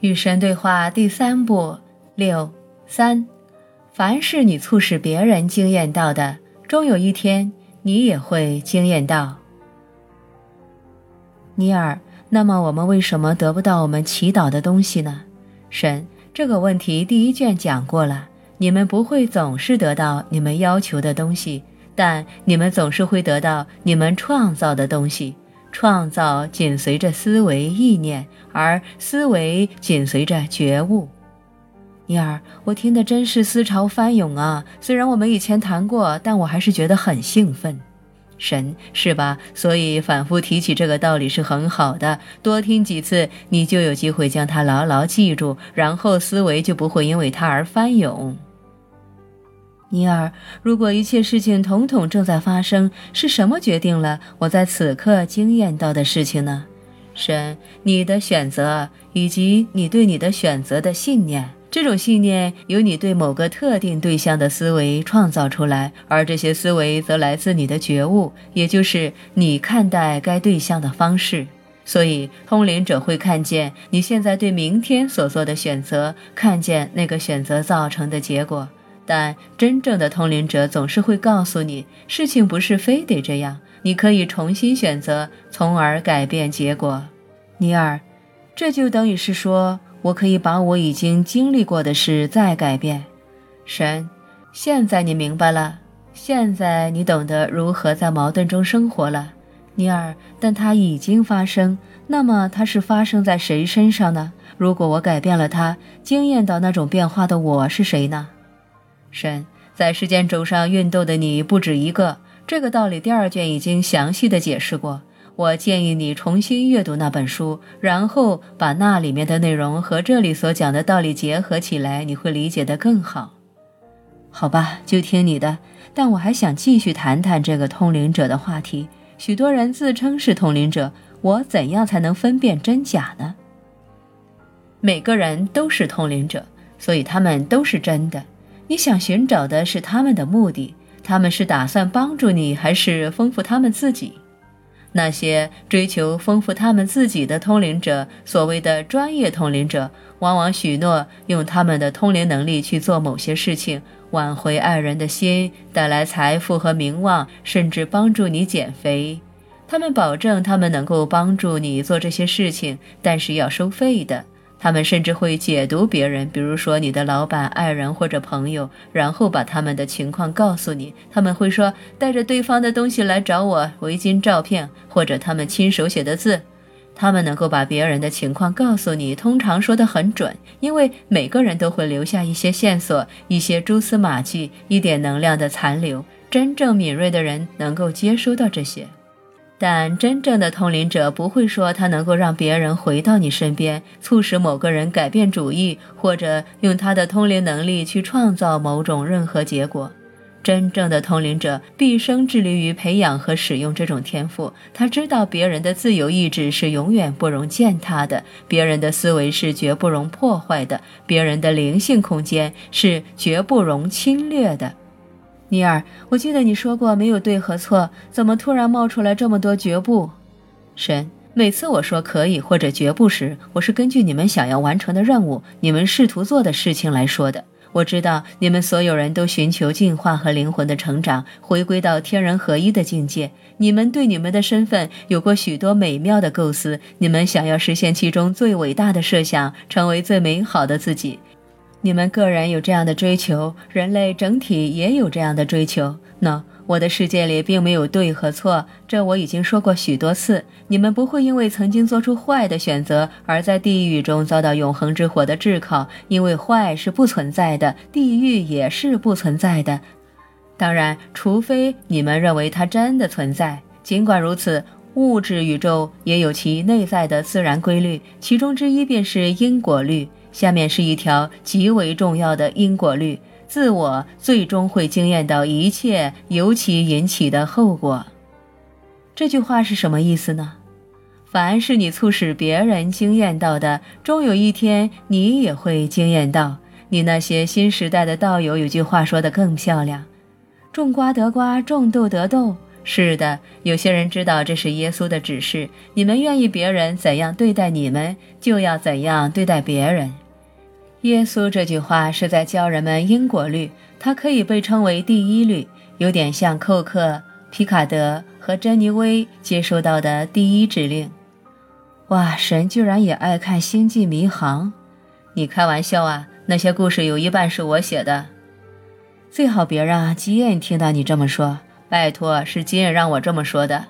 与神对话第三步六三，凡是你促使别人惊艳到的，终有一天你也会惊艳到。尼尔，那么我们为什么得不到我们祈祷的东西呢？神，这个问题第一卷讲过了。你们不会总是得到你们要求的东西，但你们总是会得到你们创造的东西。创造紧随着思维意念，而思维紧随着觉悟。尼尔，我听的真是思潮翻涌啊！虽然我们以前谈过，但我还是觉得很兴奋。神是吧？所以反复提起这个道理是很好的。多听几次，你就有机会将它牢牢记住，然后思维就不会因为它而翻涌。尼尔，如果一切事情统统正在发生，是什么决定了我在此刻惊艳到的事情呢？神，你的选择以及你对你的选择的信念，这种信念由你对某个特定对象的思维创造出来，而这些思维则来自你的觉悟，也就是你看待该对象的方式。所以，通灵者会看见你现在对明天所做的选择，看见那个选择造成的结果。但真正的通灵者总是会告诉你，事情不是非得这样，你可以重新选择，从而改变结果。尼尔，这就等于是说，我可以把我已经经历过的事再改变。神，现在你明白了，现在你懂得如何在矛盾中生活了，尼尔。但它已经发生，那么它是发生在谁身上呢？如果我改变了它，惊艳到那种变化的我是谁呢？神在时间轴上运动的你不止一个，这个道理第二卷已经详细的解释过。我建议你重新阅读那本书，然后把那里面的内容和这里所讲的道理结合起来，你会理解得更好。好吧，就听你的。但我还想继续谈谈这个通灵者的话题。许多人自称是通灵者，我怎样才能分辨真假呢？每个人都是通灵者，所以他们都是真的。你想寻找的是他们的目的，他们是打算帮助你，还是丰富他们自己？那些追求丰富他们自己的通灵者，所谓的专业通灵者，往往许诺用他们的通灵能力去做某些事情，挽回爱人的心，带来财富和名望，甚至帮助你减肥。他们保证他们能够帮助你做这些事情，但是要收费的。他们甚至会解读别人，比如说你的老板、爱人或者朋友，然后把他们的情况告诉你。他们会说带着对方的东西来找我，围巾、照片或者他们亲手写的字。他们能够把别人的情况告诉你，通常说得很准，因为每个人都会留下一些线索、一些蛛丝马迹、一点能量的残留。真正敏锐的人能够接收到这些。但真正的通灵者不会说他能够让别人回到你身边，促使某个人改变主意，或者用他的通灵能力去创造某种任何结果。真正的通灵者毕生致力于培养和使用这种天赋。他知道别人的自由意志是永远不容践踏的，别人的思维是绝不容破坏的，别人的灵性空间是绝不容侵略的。尼尔，我记得你说过没有对和错，怎么突然冒出来这么多绝不？神，每次我说可以或者绝不时，我是根据你们想要完成的任务，你们试图做的事情来说的。我知道你们所有人都寻求进化和灵魂的成长，回归到天人合一的境界。你们对你们的身份有过许多美妙的构思，你们想要实现其中最伟大的设想，成为最美好的自己。你们个人有这样的追求，人类整体也有这样的追求。那我的世界里并没有对和错，这我已经说过许多次。你们不会因为曾经做出坏的选择而在地狱中遭到永恒之火的炙烤，因为坏是不存在的，地狱也是不存在的。当然，除非你们认为它真的存在。尽管如此，物质宇宙也有其内在的自然规律，其中之一便是因果律。下面是一条极为重要的因果律：自我最终会惊艳到一切由其引起的后果。这句话是什么意思呢？凡是你促使别人惊艳到的，终有一天你也会惊艳到。你那些新时代的道友有句话说得更漂亮：种瓜得瓜，种豆得豆。是的，有些人知道这是耶稣的指示，你们愿意别人怎样对待你们，就要怎样对待别人。耶稣这句话是在教人们因果律，它可以被称为第一律，有点像寇克、皮卡德和珍妮薇接收到的第一指令。哇，神居然也爱看《星际迷航》？你开玩笑啊？那些故事有一半是我写的。最好别让基恩听到你这么说。拜托，是基恩让我这么说的。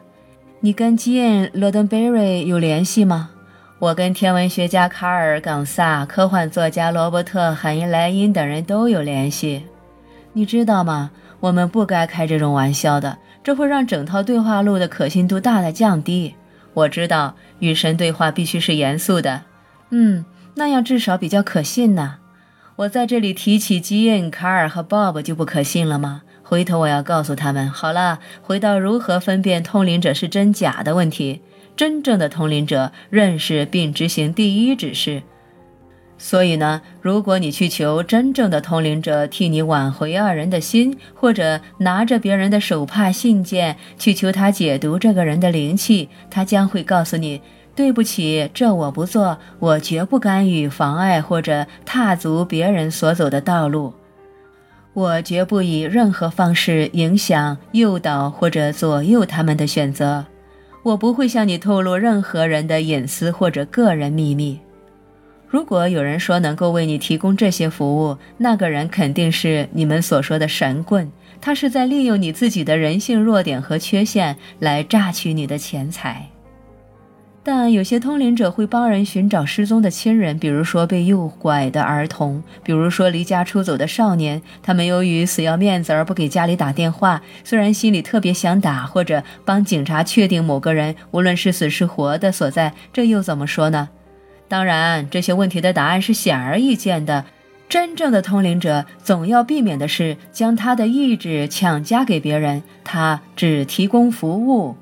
你跟基恩·罗登贝瑞有联系吗？我跟天文学家卡尔·冈萨、科幻作家罗伯特·海因莱因等人都有联系。你知道吗？我们不该开这种玩笑的，这会让整套对话录的可信度大大降低。我知道与神对话必须是严肃的，嗯，那样至少比较可信呢。我在这里提起基恩、卡尔和 Bob 就不可信了吗？回头我要告诉他们。好了，回到如何分辨通灵者是真假的问题。真正的通灵者认识并执行第一指示。所以呢，如果你去求真正的通灵者替你挽回二人的心，或者拿着别人的手帕信件去求他解读这个人的灵气，他将会告诉你：对不起，这我不做，我绝不干预、妨碍或者踏足别人所走的道路。我绝不以任何方式影响、诱导或者左右他们的选择。我不会向你透露任何人的隐私或者个人秘密。如果有人说能够为你提供这些服务，那个人肯定是你们所说的神棍。他是在利用你自己的人性弱点和缺陷来榨取你的钱财。但有些通灵者会帮人寻找失踪的亲人，比如说被诱拐的儿童，比如说离家出走的少年。他们由于死要面子而不给家里打电话，虽然心里特别想打，或者帮警察确定某个人无论是死是活的所在，这又怎么说呢？当然，这些问题的答案是显而易见的。真正的通灵者总要避免的是将他的意志强加给别人，他只提供服务。